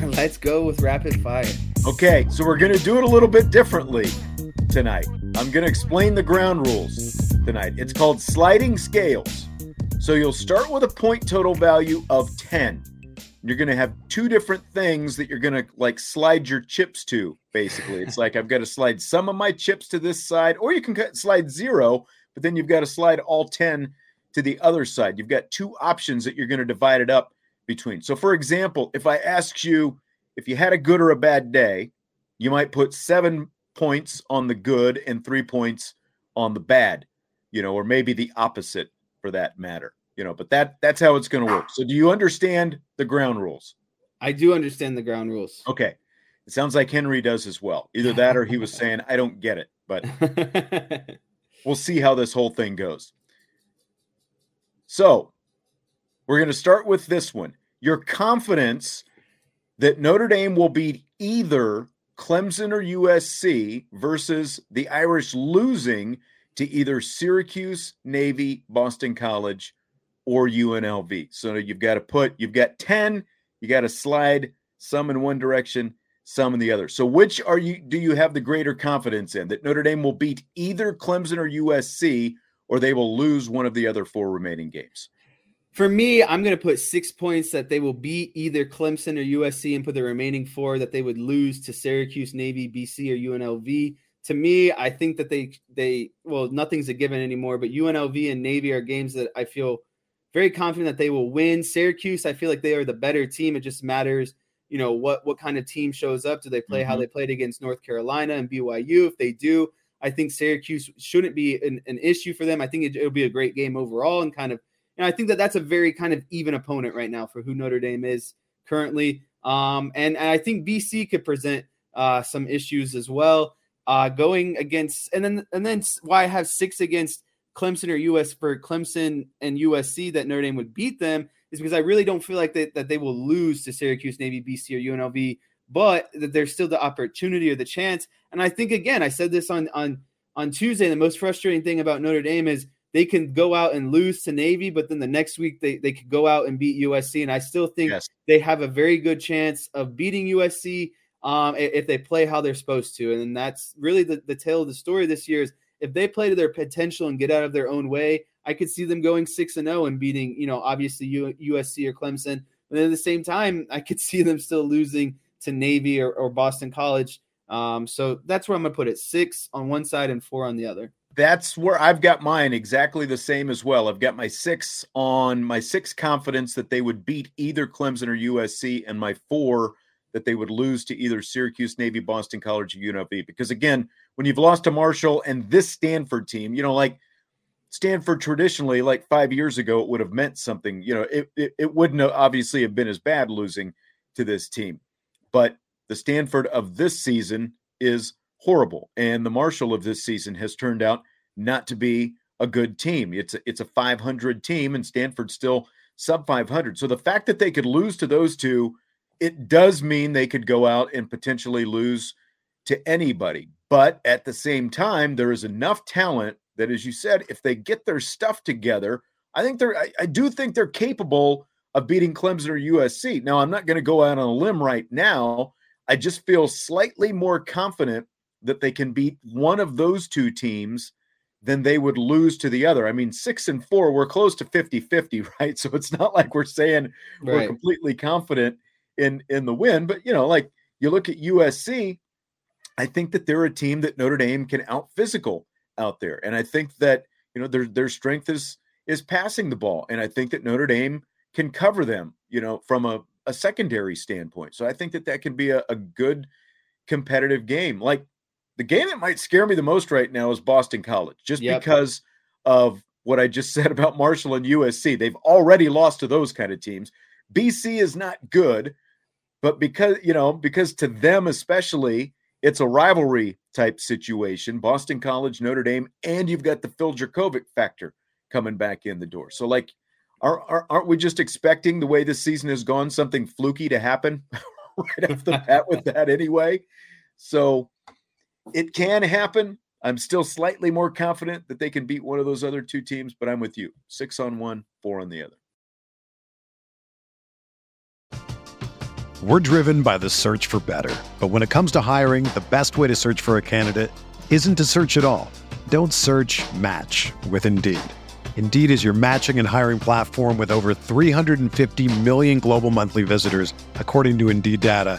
Let's go with rapid fire. Okay, so we're going to do it a little bit differently tonight. I'm going to explain the ground rules tonight. It's called sliding scales. So you'll start with a point total value of 10. You're going to have two different things that you're going to like slide your chips to, basically. It's like I've got to slide some of my chips to this side, or you can slide zero, but then you've got to slide all 10 to the other side. You've got two options that you're going to divide it up between. So, for example, if I asked you if you had a good or a bad day, you might put seven points on the good and three points on the bad, you know, or maybe the opposite for that matter, you know. But that that's how it's going to work. So, do you understand the ground rules? I do understand the ground rules. Okay. It sounds like Henry does as well. Either that or he was saying, I don't get it, but we'll see how this whole thing goes. So, we're going to start with this one your confidence that Notre Dame will beat either Clemson or USC versus the Irish losing to either Syracuse, Navy, Boston College, or UNLV. So you've got to put, you've got 10, you got to slide some in one direction, some in the other. So which are you do you have the greater confidence in that Notre Dame will beat either Clemson or USC or they will lose one of the other four remaining games? For me, I'm going to put six points that they will beat either Clemson or USC and put the remaining four that they would lose to Syracuse, Navy, BC, or UNLV. To me, I think that they they well, nothing's a given anymore, but UNLV and Navy are games that I feel very confident that they will win. Syracuse, I feel like they are the better team. It just matters, you know, what what kind of team shows up. Do they play mm-hmm. how they played against North Carolina and BYU? If they do, I think Syracuse shouldn't be an, an issue for them. I think it, it'll be a great game overall and kind of and I think that that's a very kind of even opponent right now for who Notre Dame is currently. Um, and, and I think BC could present uh, some issues as well. Uh, going against and then and then why I have six against Clemson or US for Clemson and USC that Notre Dame would beat them is because I really don't feel like they, that they will lose to Syracuse, Navy, BC, or UNLV, but that there's still the opportunity or the chance. And I think again, I said this on on on Tuesday. The most frustrating thing about Notre Dame is they can go out and lose to Navy, but then the next week they, they could go out and beat USC. And I still think yes. they have a very good chance of beating USC um, if they play how they're supposed to. And that's really the, the tale of the story this year is if they play to their potential and get out of their own way, I could see them going 6 and 0 and beating, you know, obviously USC or Clemson. But at the same time, I could see them still losing to Navy or, or Boston College. Um, so that's where I'm going to put it six on one side and four on the other that's where I've got mine exactly the same as well. I've got my six on my six confidence that they would beat either Clemson or USC, and my four that they would lose to either Syracuse, Navy, Boston College, or UNLV. Because again, when you've lost to Marshall and this Stanford team, you know, like Stanford traditionally, like five years ago, it would have meant something. You know, it, it, it wouldn't have obviously have been as bad losing to this team. But the Stanford of this season is horrible. And the Marshall of this season has turned out not to be a good team. It's a, it's a 500 team, and Stanford's still sub 500. So the fact that they could lose to those two, it does mean they could go out and potentially lose to anybody. But at the same time, there is enough talent that, as you said, if they get their stuff together, I think they're, I, I do think they're capable of beating Clemson or USC. Now, I'm not going to go out on a limb right now. I just feel slightly more confident that they can beat one of those two teams than they would lose to the other. I mean, six and four, we're close to 50 50, right? So it's not like we're saying right. we're completely confident in in the win, but you know, like you look at USC, I think that they're a team that Notre Dame can out physical out there. And I think that, you know, their their strength is is passing the ball. And I think that Notre Dame can cover them, you know, from a, a secondary standpoint. So I think that that can be a, a good competitive game. Like the game that might scare me the most right now is Boston College, just yep. because of what I just said about Marshall and USC. They've already lost to those kind of teams. BC is not good, but because, you know, because to them especially, it's a rivalry type situation. Boston College, Notre Dame, and you've got the Phil Jurkovec factor coming back in the door. So, like, are, are, aren't we just expecting the way this season has gone something fluky to happen right off the bat with that anyway? So it can happen. I'm still slightly more confident that they can beat one of those other two teams, but I'm with you. Six on one, four on the other. We're driven by the search for better. But when it comes to hiring, the best way to search for a candidate isn't to search at all. Don't search match with Indeed. Indeed is your matching and hiring platform with over 350 million global monthly visitors, according to Indeed data,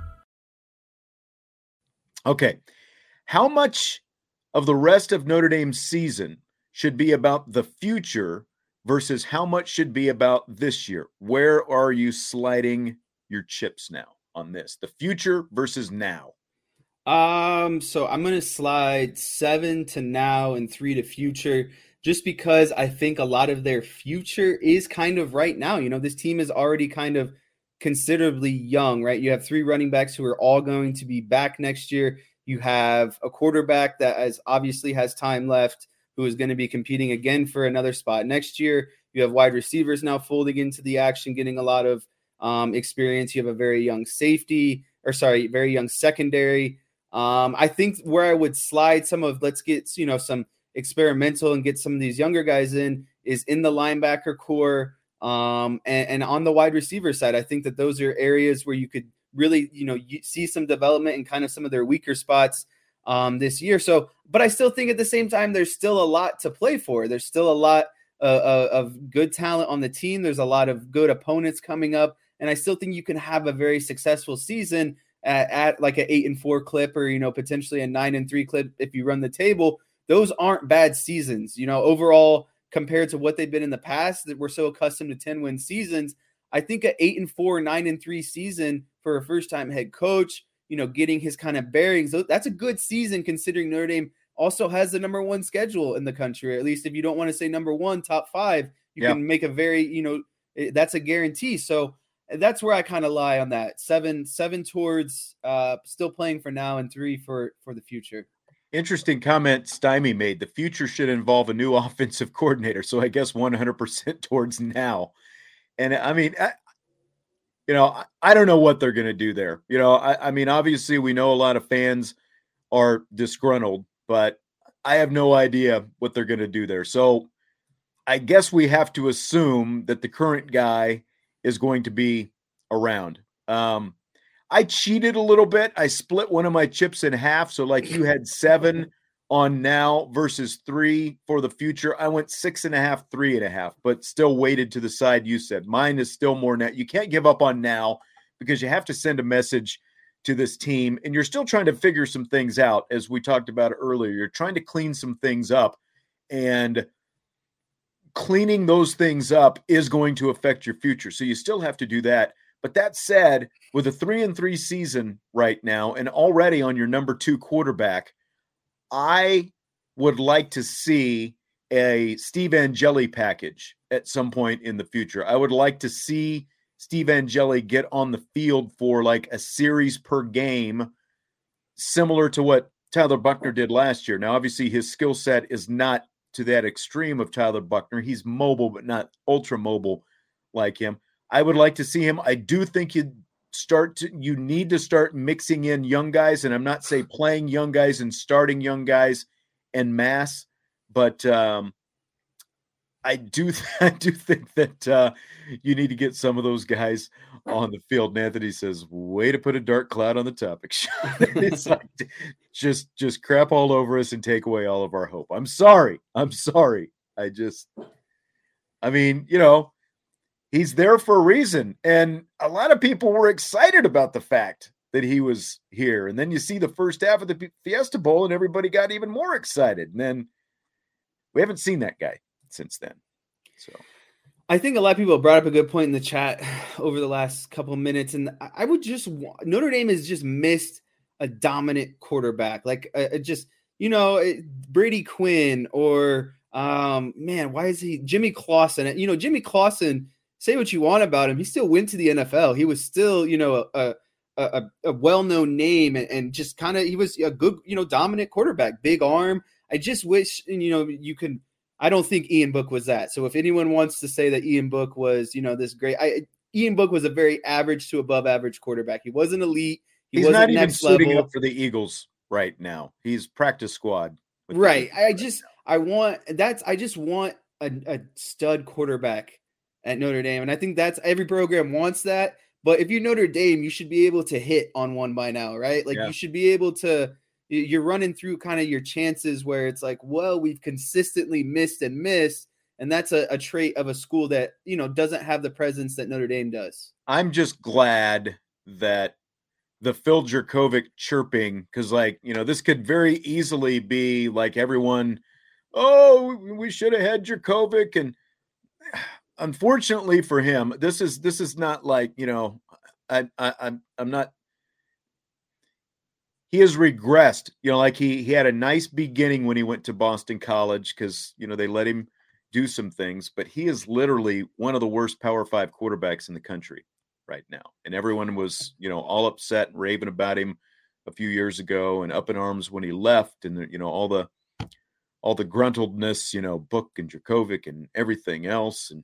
Okay. How much of the rest of Notre Dame's season should be about the future versus how much should be about this year? Where are you sliding your chips now on this? The future versus now. Um, so I'm gonna slide seven to now and three to future, just because I think a lot of their future is kind of right now. You know, this team is already kind of considerably young, right? You have three running backs who are all going to be back next year. You have a quarterback that has obviously has time left, who is going to be competing again for another spot next year. You have wide receivers now folding into the action, getting a lot of um, experience. You have a very young safety, or sorry, very young secondary. Um, I think where I would slide some of let's get you know some experimental and get some of these younger guys in is in the linebacker core. Um, and, and, on the wide receiver side, I think that those are areas where you could really, you know, see some development in kind of some of their weaker spots um, this year. So, but I still think at the same time, there's still a lot to play for. There's still a lot uh, uh, of good talent on the team. There's a lot of good opponents coming up, and I still think you can have a very successful season at, at like an eight and four clip, or you know, potentially a nine and three clip if you run the table. Those aren't bad seasons, you know. Overall, compared to what they've been in the past that we're so accustomed to 10 win seasons. I think a eight and four, nine and three season for a first time head coach, you know, getting his kind of bearings, that's a good season considering Notre Dame also has the number one schedule in the country. At least if you don't want to say number one, top five, you yeah. can make a very, you know, eh, that's a guarantee. So eh, that's where I kind of lie on that. Seven, seven towards uh still playing for now and three for for the future. Interesting comment Stymie made. The future should involve a new offensive coordinator. So I guess 100% towards now. And I mean, I, you know, I, I, don't know what they're going to do there. You know, I, I, mean, obviously, we know a lot of fans are disgruntled, but I have no idea what they're going to do there. So I guess we have to assume that the current guy is going to be around. Um, I cheated a little bit. I split one of my chips in half. So, like you had seven on now versus three for the future. I went six and a half, three and a half, but still weighted to the side you said. Mine is still more net. You can't give up on now because you have to send a message to this team and you're still trying to figure some things out as we talked about earlier. You're trying to clean some things up and cleaning those things up is going to affect your future. So you still have to do that. But that said, with a 3 and 3 season right now and already on your number 2 quarterback, I would like to see a Steve Angeli package at some point in the future. I would like to see Steve Angeli get on the field for like a series per game, similar to what Tyler Buchner did last year. Now, obviously, his skill set is not to that extreme of Tyler Buchner. He's mobile, but not ultra mobile like him. I would like to see him. I do think you start to you need to start mixing in young guys, and I'm not say playing young guys and starting young guys en mass, but um, I do I do think that uh, you need to get some of those guys on the field. And Anthony says, "Way to put a dark cloud on the topic." it's like just just crap all over us and take away all of our hope. I'm sorry. I'm sorry. I just, I mean, you know, he's there for a reason. And a lot of people were excited about the fact that he was here. And then you see the first half of the Fiesta Bowl, and everybody got even more excited. And then we haven't seen that guy since then. So I think a lot of people brought up a good point in the chat over the last couple of minutes. And I would just Notre Dame has just missed a dominant quarterback. Like, uh, just, you know, Brady Quinn or, um, man, why is he Jimmy Clausen? You know, Jimmy Clausen say what you want about him, he still went to the NFL. He was still, you know, a a, a well-known name and, and just kind of he was a good, you know, dominant quarterback, big arm. I just wish, you know, you can. I don't think Ian Book was that. So if anyone wants to say that Ian Book was, you know, this great, I Ian Book was a very average to above average quarterback. He wasn't elite. He He's wasn't not even suiting level. up for the Eagles right now. He's practice squad. Right. I just I want that's I just want a, a stud quarterback at Notre Dame. And I think that's every program wants that. But if you're Notre Dame, you should be able to hit on one by now, right? Like Yeah. you should be able to. You're running through kind of your chances where it's like, well, we've consistently missed and missed, and that's a, a trait of a school that you know doesn't have the presence that Notre Dame does. I'm just glad that the Phil Jurkovec chirping, because like you know, this could very easily be like everyone, oh, we should have had Jurkovec, and unfortunately for him, this is this is not like you know, I, I I'm I'm not. He has regressed, you know, like he he had a nice beginning when he went to Boston College because you know they let him do some things, but he is literally one of the worst Power Five quarterbacks in the country right now. And everyone was, you know, all upset and raving about him a few years ago and up in arms when he left and you know all the all the gruntledness, you know, Book and Jurkovec and everything else and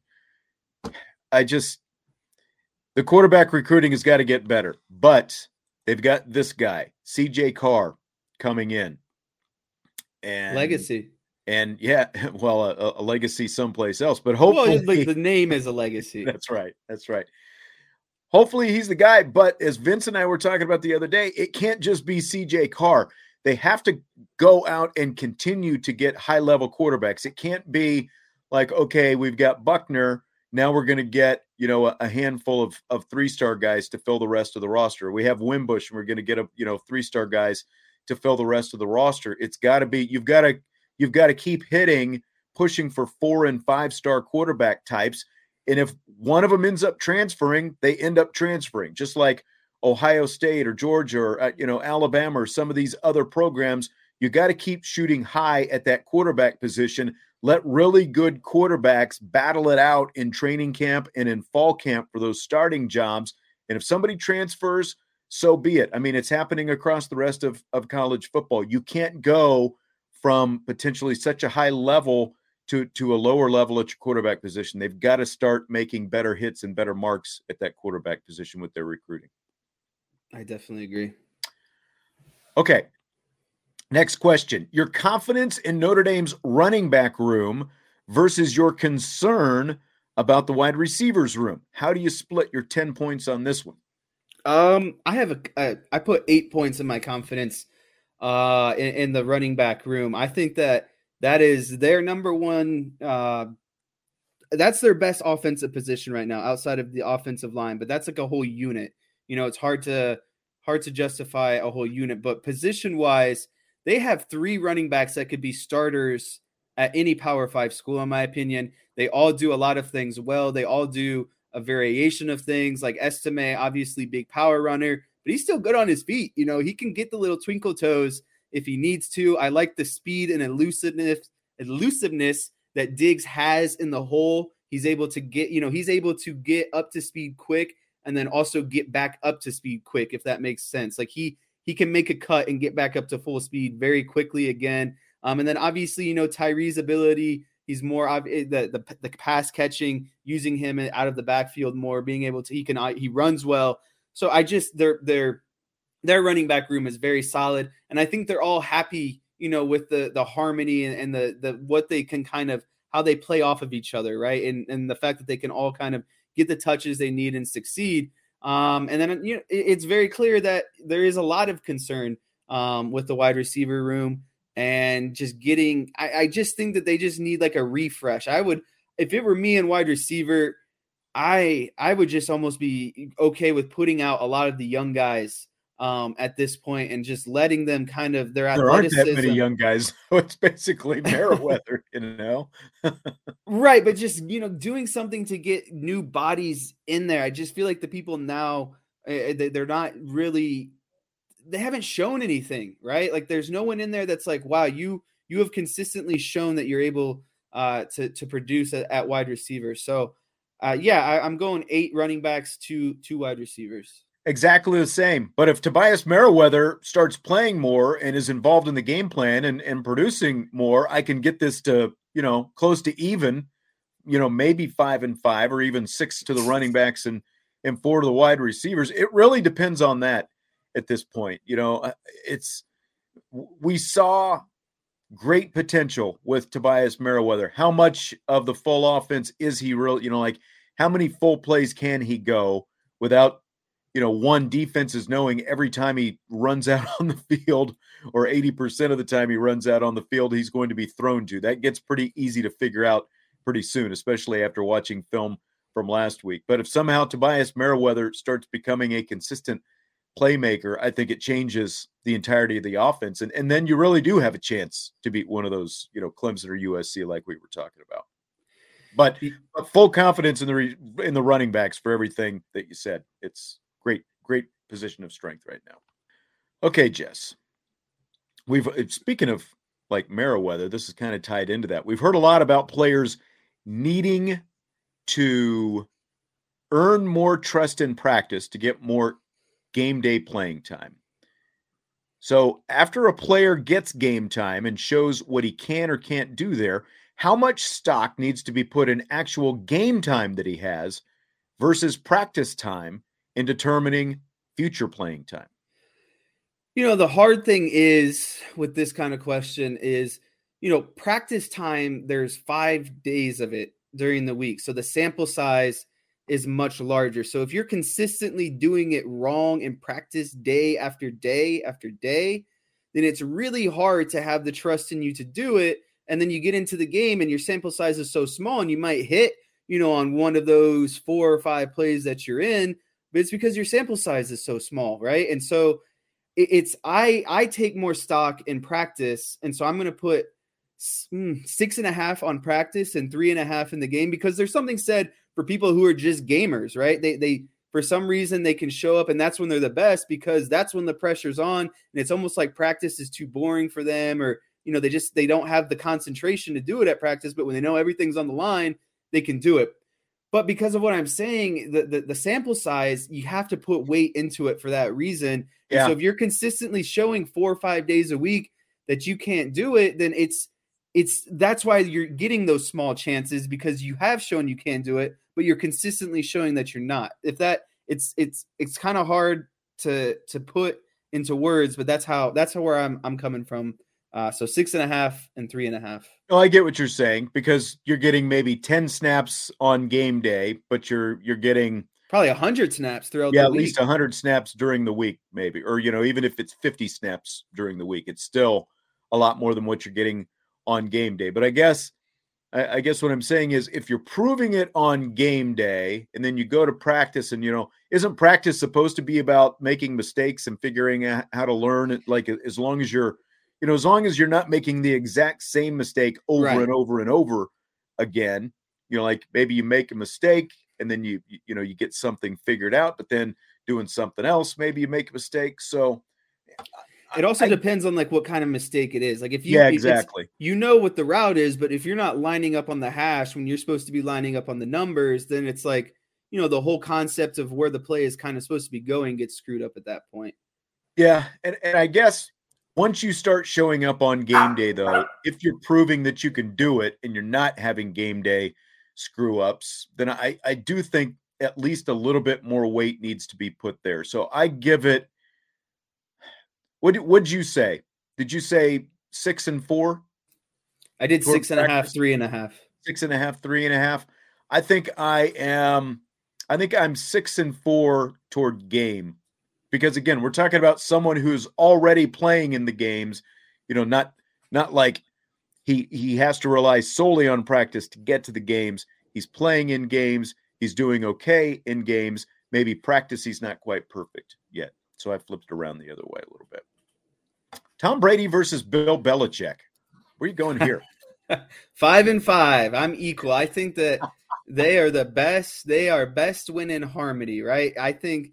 I just the quarterback recruiting has got to get better. But they've got this guy, CJ Carr coming in. And legacy. and yeah, well, a, a legacy someplace else, but hopefully it's like the name is a legacy. that's right. That's right. Hopefully he's the guy. But as Vince and I were talking about the other day, it can't just be CJ Carr. They have to go out and continue to get high level quarterbacks. It can't be like, okay, we've got Buchner. Now we're going to get, you know, a, a handful of, of three star guys to fill the rest of the roster. We have Wimbush and we're going to get a, you know, three star guys to fill the rest of the roster. It's got to be, you've got to, you've got to keep hitting, pushing for four and five star quarterback types. And if one of them ends up transferring, they end up transferring, just like Ohio State or Georgia or uh, you know Alabama or some of these other programs. You got to keep shooting high at that quarterback position. Let really good quarterbacks battle it out in training camp and in fall camp for those starting jobs. And if somebody transfers, so be it. I mean, it's happening across the rest of, of college football. You can't go from potentially such a high level to to a lower level at your quarterback position. They've got to start making better hits and better marks at that quarterback position with their recruiting. I definitely agree. Okay. Next question Your confidence in Notre Dame's running back room versus your concern about the wide receivers room. How do you split your 10 points on this one? Um, I have a, I put eight points in my confidence uh in, in the running back room. I think that that is their number one uh that's their best offensive position right now outside of the offensive line, but that's like a whole unit. You know, it's hard to hard to justify a whole unit, but position wise, they have three running backs that could be starters at any Power Five school, in my opinion. They all do a lot of things well. They all do a variation of things like Estime, obviously big power runner, but he's still good on his feet. You know, he can get the little twinkle toes if he needs to. I like the speed and elusiveness, elusiveness that Diggs has in the hole. He's able to get, you know, he's able to get up to speed quick and then also get back up to speed quick, if that makes sense. Like he he can make a cut and get back up to full speed very quickly again. Um, and then obviously, you know, Tyree's ability, he's more eh, the, the the pass catching, using him out of the backfield more, being able to he can uh, he runs well. So I just their their their running back room is very solid, and I think they're all happy, you know, with the the harmony and, and the the what they can kind of how they play off of each other, right? And and the fact that they can all kind of get the touches they need and succeed. Um, and then you know it's very clear that there is a lot of concern um, with the wide receiver room and just getting. I, I just think that they just need like a refresh. I would, if it were me and wide receiver, I I would just almost be okay with putting out a lot of the young guys um, at this point and just letting them kind of their there aren't that many young guys. it's basically Merriweather, you know. right, but just you know, doing something to get new bodies in there. I just feel like the people now uh, they're not really they haven't shown anything, right? Like there's no one in there that's like, wow, you you have consistently shown that you're able uh, to to produce at, at wide receiver. So. Uh, yeah, I, I'm going eight running backs, two two wide receivers exactly the same. But if Tobias Merriweather starts playing more and is involved in the game plan and, and producing more, I can get this to, you know, close to even, you know, maybe five and five or even six to the running backs and and four to the wide receivers. It really depends on that at this point. You know, uh, it's we saw great potential with Tobias Merriweather. How much of the full offense is he really, you know, like how many full plays can he go without you know, one defense is knowing every time he runs out on the field, or 80% of the time he runs out on the field, he's going to be thrown to. That gets pretty easy to figure out pretty soon, especially after watching film from last week. But if somehow Tobias Merriweather starts becoming a consistent playmaker, I think it changes the entirety of the offense. And, and then you really do have a chance to beat one of those, you know, Clemson or USC like we were talking about. But, but full confidence in the re, in the running backs for everything that you said. It's great, great position of strength right now. Okay, Jess. We've uh, speaking of like Merriweather, this is kind of tied into that. We've heard a lot about players needing to earn more trust in practice to get more game day playing time. So, after a player gets game time and shows what he can or can't do there, how much stock needs to be put in actual game time that he has versus practice time in determining future playing time? You know, the hard thing is with this kind of question is, you know, practice time, there's five days of it during the week. So the sample size is much larger. So if you're consistently doing it wrong in practice day after day after day, then it's really hard to have the trust in you to do it. And then you get into the game and your sample size is so small and you might hit, you know, on one of those four or five plays that you're in, but it's because your sample size is so small, right? And so it's I I take more stock in practice, and so I'm going to put mm, six and a half on practice and three and a half in the game because there's something said for people who are just gamers, right? They they for some reason they can show up and that's when they're the best because that's when the pressure's on and it's almost like practice is too boring for them or you know they just they don't have the concentration to do it at practice but when they know everything's on the line they can do it but because of what I'm saying, the, the, the sample size, you have to put weight into it for that reason. Yeah. so if you're consistently showing four or five days a week that you can't do it, then it's it's that's why you're getting those small chances because you have shown you can do it, but you're consistently showing that you're not. If that it's it's it's kind of hard to to put into words, but that's how that's how where I'm I'm coming from. Uh, so six and a half and three and a half. Oh, I get what you're saying because you're getting maybe 10 snaps on game day, but you're you're getting probably 100 snaps throughout the yeah, at week. least 100 snaps during the week maybe. Or you know, even if it's 50 snaps during the week, it's still a lot more than what you're getting on game day. But I guess I, I guess what I'm saying is if you're proving it on game day and then you go to practice and you know, isn't practice supposed to be about making mistakes and figuring out how to learn it like as long as you're you know, as long as you're not making the exact same mistake over Right. and over and over again, you know, like maybe you make a mistake and then you, you know, you get something figured out, but then doing something else, maybe you make a mistake. So it also I- depends on like what kind of mistake it is. Like if you yeah, exactly. you know what the route is, but if you're not lining up on the hash when you're supposed to be lining up on the numbers, then it's like, you know, the whole concept of where the play is kind of supposed to be going gets screwed up at that point. Yeah, and, and I guess once you start showing up on game day, though, if you're proving that you can do it and you're not having game day screw ups, then I, I do think at least a little bit more weight needs to be put there. So I give it. What what'd you say? Did you say six and four, I did six and a half, three and a half. six and a half, three and a half? I think I am. I think I'm six and four toward game because again, we're talking about someone who's already playing in the games. You know, not not like he he has to rely solely on practice to get to the games. He's playing in games. He's doing okay in games. Maybe practice he's not quite perfect yet. So I flipped around the other way a little bit. Tom Brady versus Bill Belichick. Where are you going here? Five and five. I'm equal. I think that they are the best. They are best when in harmony, right? I think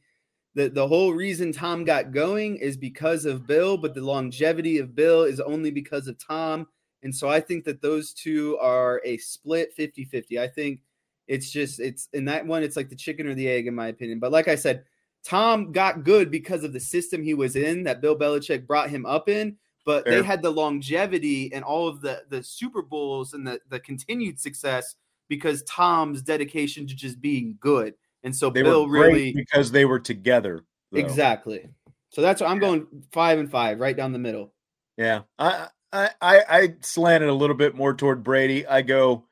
that the whole reason Tom got going is because of Bill, but the longevity of Bill is only because of Tom. And so I think that those two are a split 50 50. I think it's just, it's in that one, it's like the chicken or the egg, in my opinion. But like I said, Tom got good because of the system he was in that Bill Belichick brought him up in but they had the longevity and all of the the Super Bowls and the the continued success because Tom's dedication to just being good. And so They Bill really because they were together. though. exactly. So that's I'm going five and five, right down the middle. Yeah, I, I I I slanted a little bit more toward Brady. I go,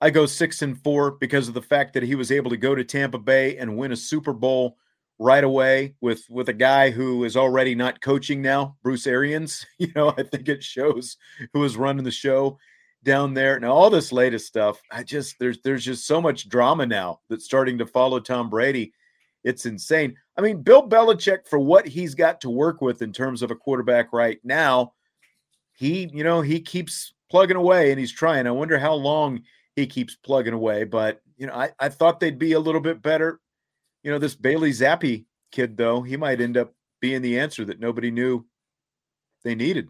I go six and four because of the fact that he was able to go to Tampa Bay and win a Super Bowl right away with with a guy who is already not coaching now, Bruce Arians. You know, I think it shows who is running the show down there. Now, all this latest stuff, I just there's there's just so much drama now that's starting to follow Tom Brady. It's insane. I mean, Bill Belichick, for what he's got to work with in terms of a quarterback right now, he, you know, he keeps plugging away and he's trying. I wonder how long he keeps plugging away. But, you know, I, I thought they'd be a little bit better. You know, this Bailey Zappe kid, though, he might end up being the answer that nobody knew they needed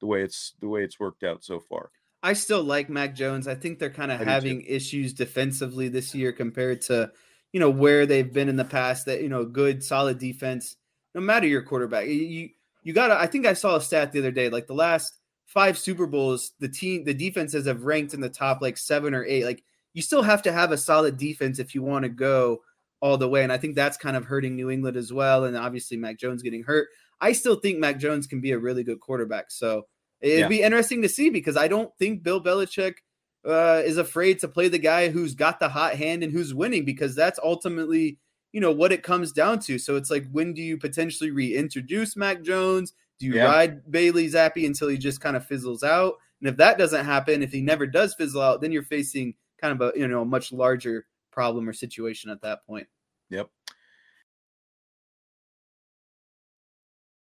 the way it's the way it's worked out so far. I still like Mac Jones. I think they're kind of do too. having issues defensively this year compared to, you know, where they've been in the past. That you know, good solid defense. No matter your quarterback, you you, got. I think I saw a stat the other day. Like the last five Super Bowls, the team, the defenses have ranked in the top like seven or eight. Like you still have to have a solid defense if you want to go all the way. And I think that's kind of hurting New England as well. And obviously Mac Jones getting hurt. I still think Mac Jones can be a really good quarterback. So it'd Yeah. be interesting to see because I don't think Bill Belichick uh, is afraid to play the guy who's got the hot hand and who's winning because that's ultimately, you know, what it comes down to. So it's like, when do you potentially reintroduce Mac Jones? Do you Yeah. ride Bailey Zappe until he just kind of fizzles out? And if that doesn't happen, if he never does fizzle out, then you're facing kind of a you know a much larger problem or situation at that point. Yep.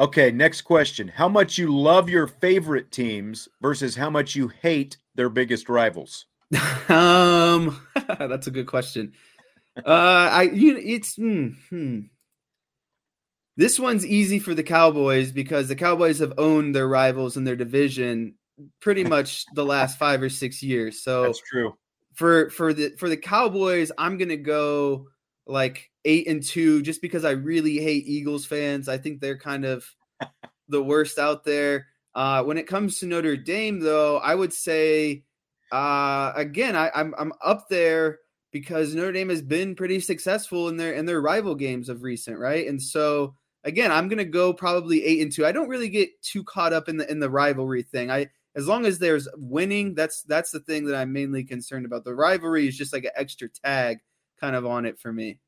Okay, next question. How much you love your favorite teams versus how much you hate their biggest rivals? um, that's a good question. Uh, I you it's hmm, hmm. This one's easy for the Cowboys because the Cowboys have owned their rivals in their division pretty much the last five or six years. So That's true. for for the for the Cowboys, I'm gonna go like eight and two just because I really hate Eagles fans. I think they're kind of the worst out there. Uh, when it comes to Notre Dame, though, I would say uh, again, I, I'm I'm up there because Notre Dame has been pretty successful in their in their rival games of recent, right? And so again, I'm gonna go probably eight and two. I don't really get too caught up in the in the rivalry thing. I as long as there's winning, that's that's the thing that I'm mainly concerned about. The rivalry is just like an extra tag kind of on it for me.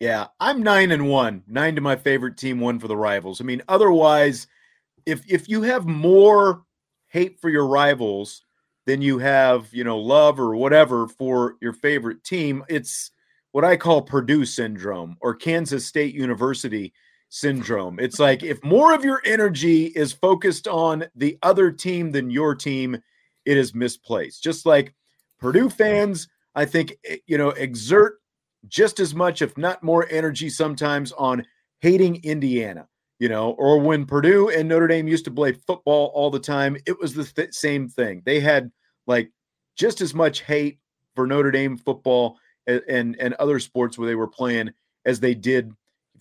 Yeah, I'm nine and one, nine to my favorite team, one for the rivals. I mean, otherwise, if if you have more hate for your rivals than you have, you know, love or whatever for your favorite team, it's what I call Purdue syndrome or Kansas State University syndrome. It's like if more of your energy is focused on the other team than your team, it is misplaced. Just like Purdue fans, I think, eh, you know, exert just as much, if not more, energy sometimes on hating Indiana. You know, or when Purdue and Notre Dame used to play football all the time, it was the th- same thing. They had like just as much hate for Notre Dame football and, and and other sports where they were playing as they did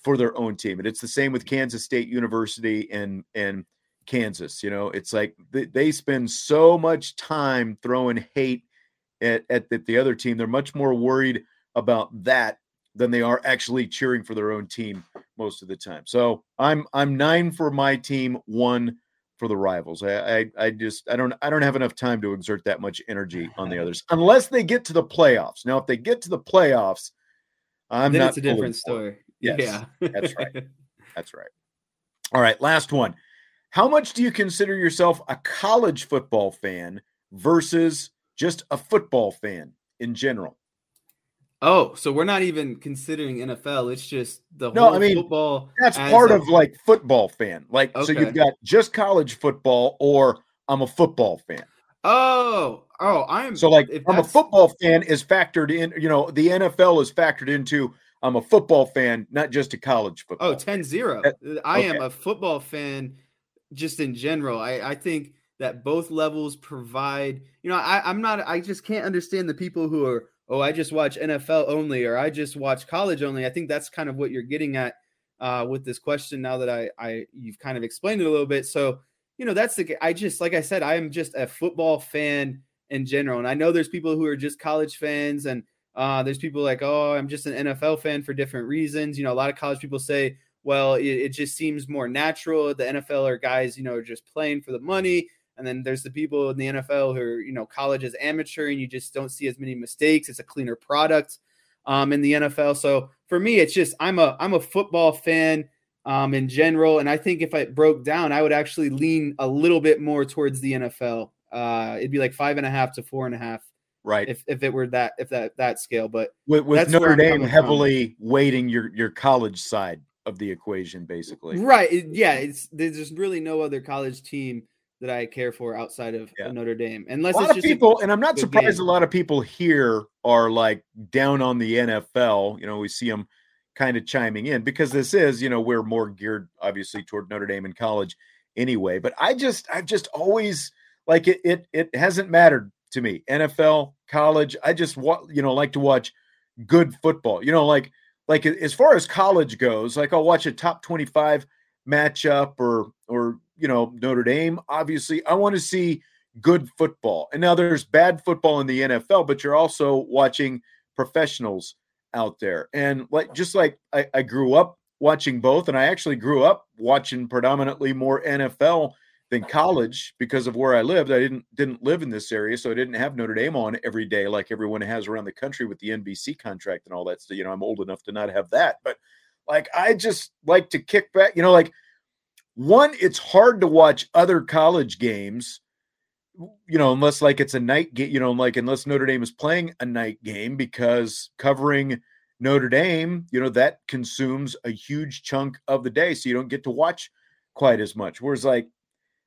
for their own team. And it's the same with Kansas State University and and Kansas. You know, it's like they, they spend so much time throwing hate at, at, at the other team. They're much more worried about that than they are actually cheering for their own team most of the time. So I'm I'm nine for my team, one for the rivals. I, I I just I don't I don't have enough time to exert that much energy on the others unless they get to the playoffs. Now, if they get to the playoffs, I'm then not it's a different pulling for it. story. Yes, yeah, that's right. That's right. All right, last one. How much do you consider yourself a college football fan versus just a football fan in general? Oh, so we're not even considering NFL. It's just the No, whole I mean, football. That's part a- of like football fan. Like, so you've got just college football or I'm a football fan. Oh, oh, I'm So, like, if I'm a football fan is factored in, you know, the NFL is factored into I'm a football fan, not just a college oh, football. Oh, 10 0. That- I am a football fan just in general. I, I think that both levels provide, you know, I, I'm not, I just can't understand the people who are, oh, I just watch NFL only or I just watch college only. I think that's kind of what you're getting at uh, with this question now that I, I, you've kind of explained it a little bit. So, you know, that's the, I just, like I said, I am just a football fan in general. And I know there's people who are just college fans and, uh, there's people like, oh, I'm just an NFL fan for different reasons. You know, a lot of college people say, well, it, it just seems more natural. The NFL are guys, you know, are just playing for the money. And then there's the people in the NFL who are, you know, college is amateur and you just don't see as many mistakes. It's a cleaner product um, in the NFL. So for me, it's just I'm a I'm a football fan um, in general. And I think if I broke down, I would actually lean a little bit more towards the NFL. Uh, it'd be like five and a half to four and a half right. if, if it were that if that that scale. But with, with that's Notre Dame coming from. heavily weighting your your college side of the equation, basically. Right. yeah. It's there's really no other college team that I care for outside of Yeah. Notre Dame, Unless A lot of just a- people, and I'm not surprised. game. A lot of people here are like down on the NFL. You know, we see them kind of chiming in because this is, you know, we're more geared obviously toward Notre Dame in college anyway. But I just, I've just always like it. It it hasn't mattered to me. NFL, college. I just want, you know, like to watch good football. You know, like like as far as college goes, like I'll watch a top 25 matchup or or you know Notre Dame. Obviously, I want to see good football. And now there's bad football in the NFL, but you're also watching professionals out there. And like just like I, I grew up watching both, and I actually grew up watching predominantly more NFL than college because of where I lived. I didn't didn't live in this area, so I didn't have Notre Dame on every day like everyone has around the country with the NBC contract and all that. So you know, I'm old enough to not have that, but like I just like to kick back. You know, like one, it's hard to watch other college games you know, unless like it's a night game, you know, like unless Notre Dame is playing a night game because covering Notre Dame, you know, that consumes a huge chunk of the day. So you don't get to watch quite as much. Whereas like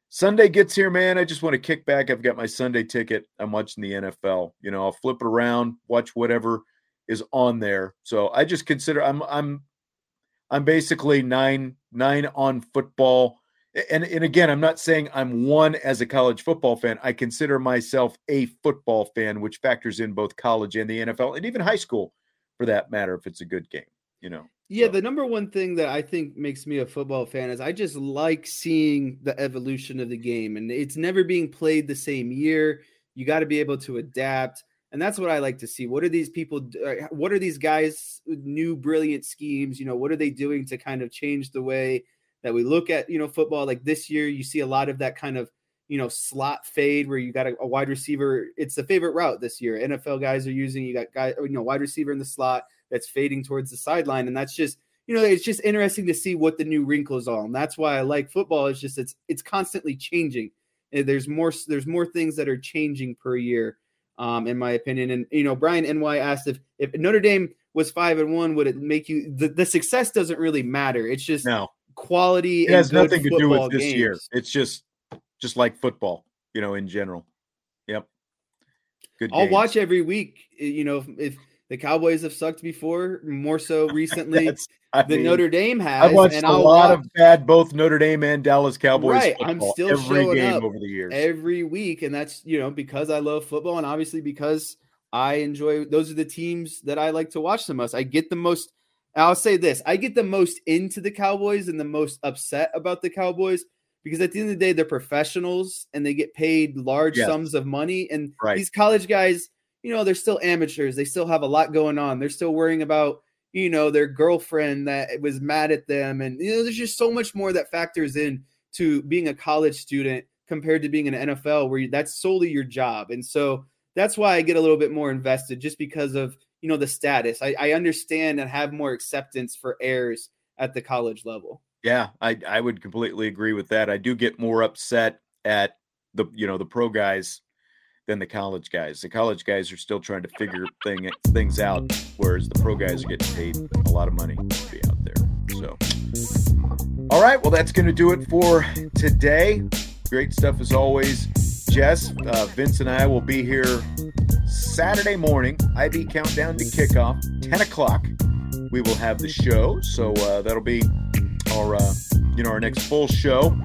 Sunday gets here, man, I just want to kick back. I've got my Sunday ticket. I'm watching the NFL. You know, I'll flip it around, watch whatever is on there. So I just consider I'm I'm I'm basically nine nine on football. And, and again, I'm not saying I'm one as a college football fan. I consider myself a football fan, which factors in both college and the NFL and even high school for that matter, if it's a good game, you know. Yeah, so. the number one thing that I think makes me a football fan is I just like seeing the evolution of the game. And it's never being played the same year. You got to be able to adapt and that's what I like to see. What are these people? Uh, what are these guys' new brilliant schemes? You know, what are they doing to kind of change the way that we look at you know football? Like this year, you see a lot of that kind of you know slot fade where you got a, a wide receiver. It's the favorite route this year. NFL guys are using. You got guy, you know, wide receiver in the slot that's fading towards the sideline, and that's just you know, it's just interesting to see what the new wrinkles are, and that's why I like football. It's just it's it's constantly changing. There's more there's more things that are changing per year um, in my opinion. And you know, Brian NY asked if if Notre Dame was five and one, would it make you the, the success doesn't really matter. It's just no quality. It has nothing to do with this games. year. It's just just like football, you know, in general. Yep. Good. I'll games. watch every week. You know, if, if the Cowboys have sucked before, more so recently than mean, Notre Dame has. I've watched a I'll lot watch, of bad both Notre Dame and Dallas Cowboys. Right, I'm still every game over the years, every week, and that's you know because I love football and obviously because I enjoy. Those are the teams that I like to watch the most. I get the most. I'll say this: I get the most into the Cowboys and the most upset about the Cowboys because at the end of the day, they're professionals and they get paid large yes. sums of money. And right. these college guys you know, they're still amateurs. They still have a lot going on. They're still worrying about, you know, their girlfriend that was mad at them. And, you know, there's just so much more that factors in to being a college student compared to being an NFL where you, that's solely your job. And so that's why I get a little bit more invested just because of, you know, the status. I, I understand and have more acceptance for errors at the college level. Yeah, I, I would completely agree with that. I do get more upset at the, you know, the pro guys than the college guys. The college guys are still trying to figure thing, things out, whereas the pro guys are getting paid a lot of money to be out there. So, all right, well, that's going to do it for today. Great stuff as always. Jess, uh, Vince, and I will be here Saturday morning. IB countdown to kickoff, 10 o'clock. We will have the show, so uh, that'll be our uh, you know our next full show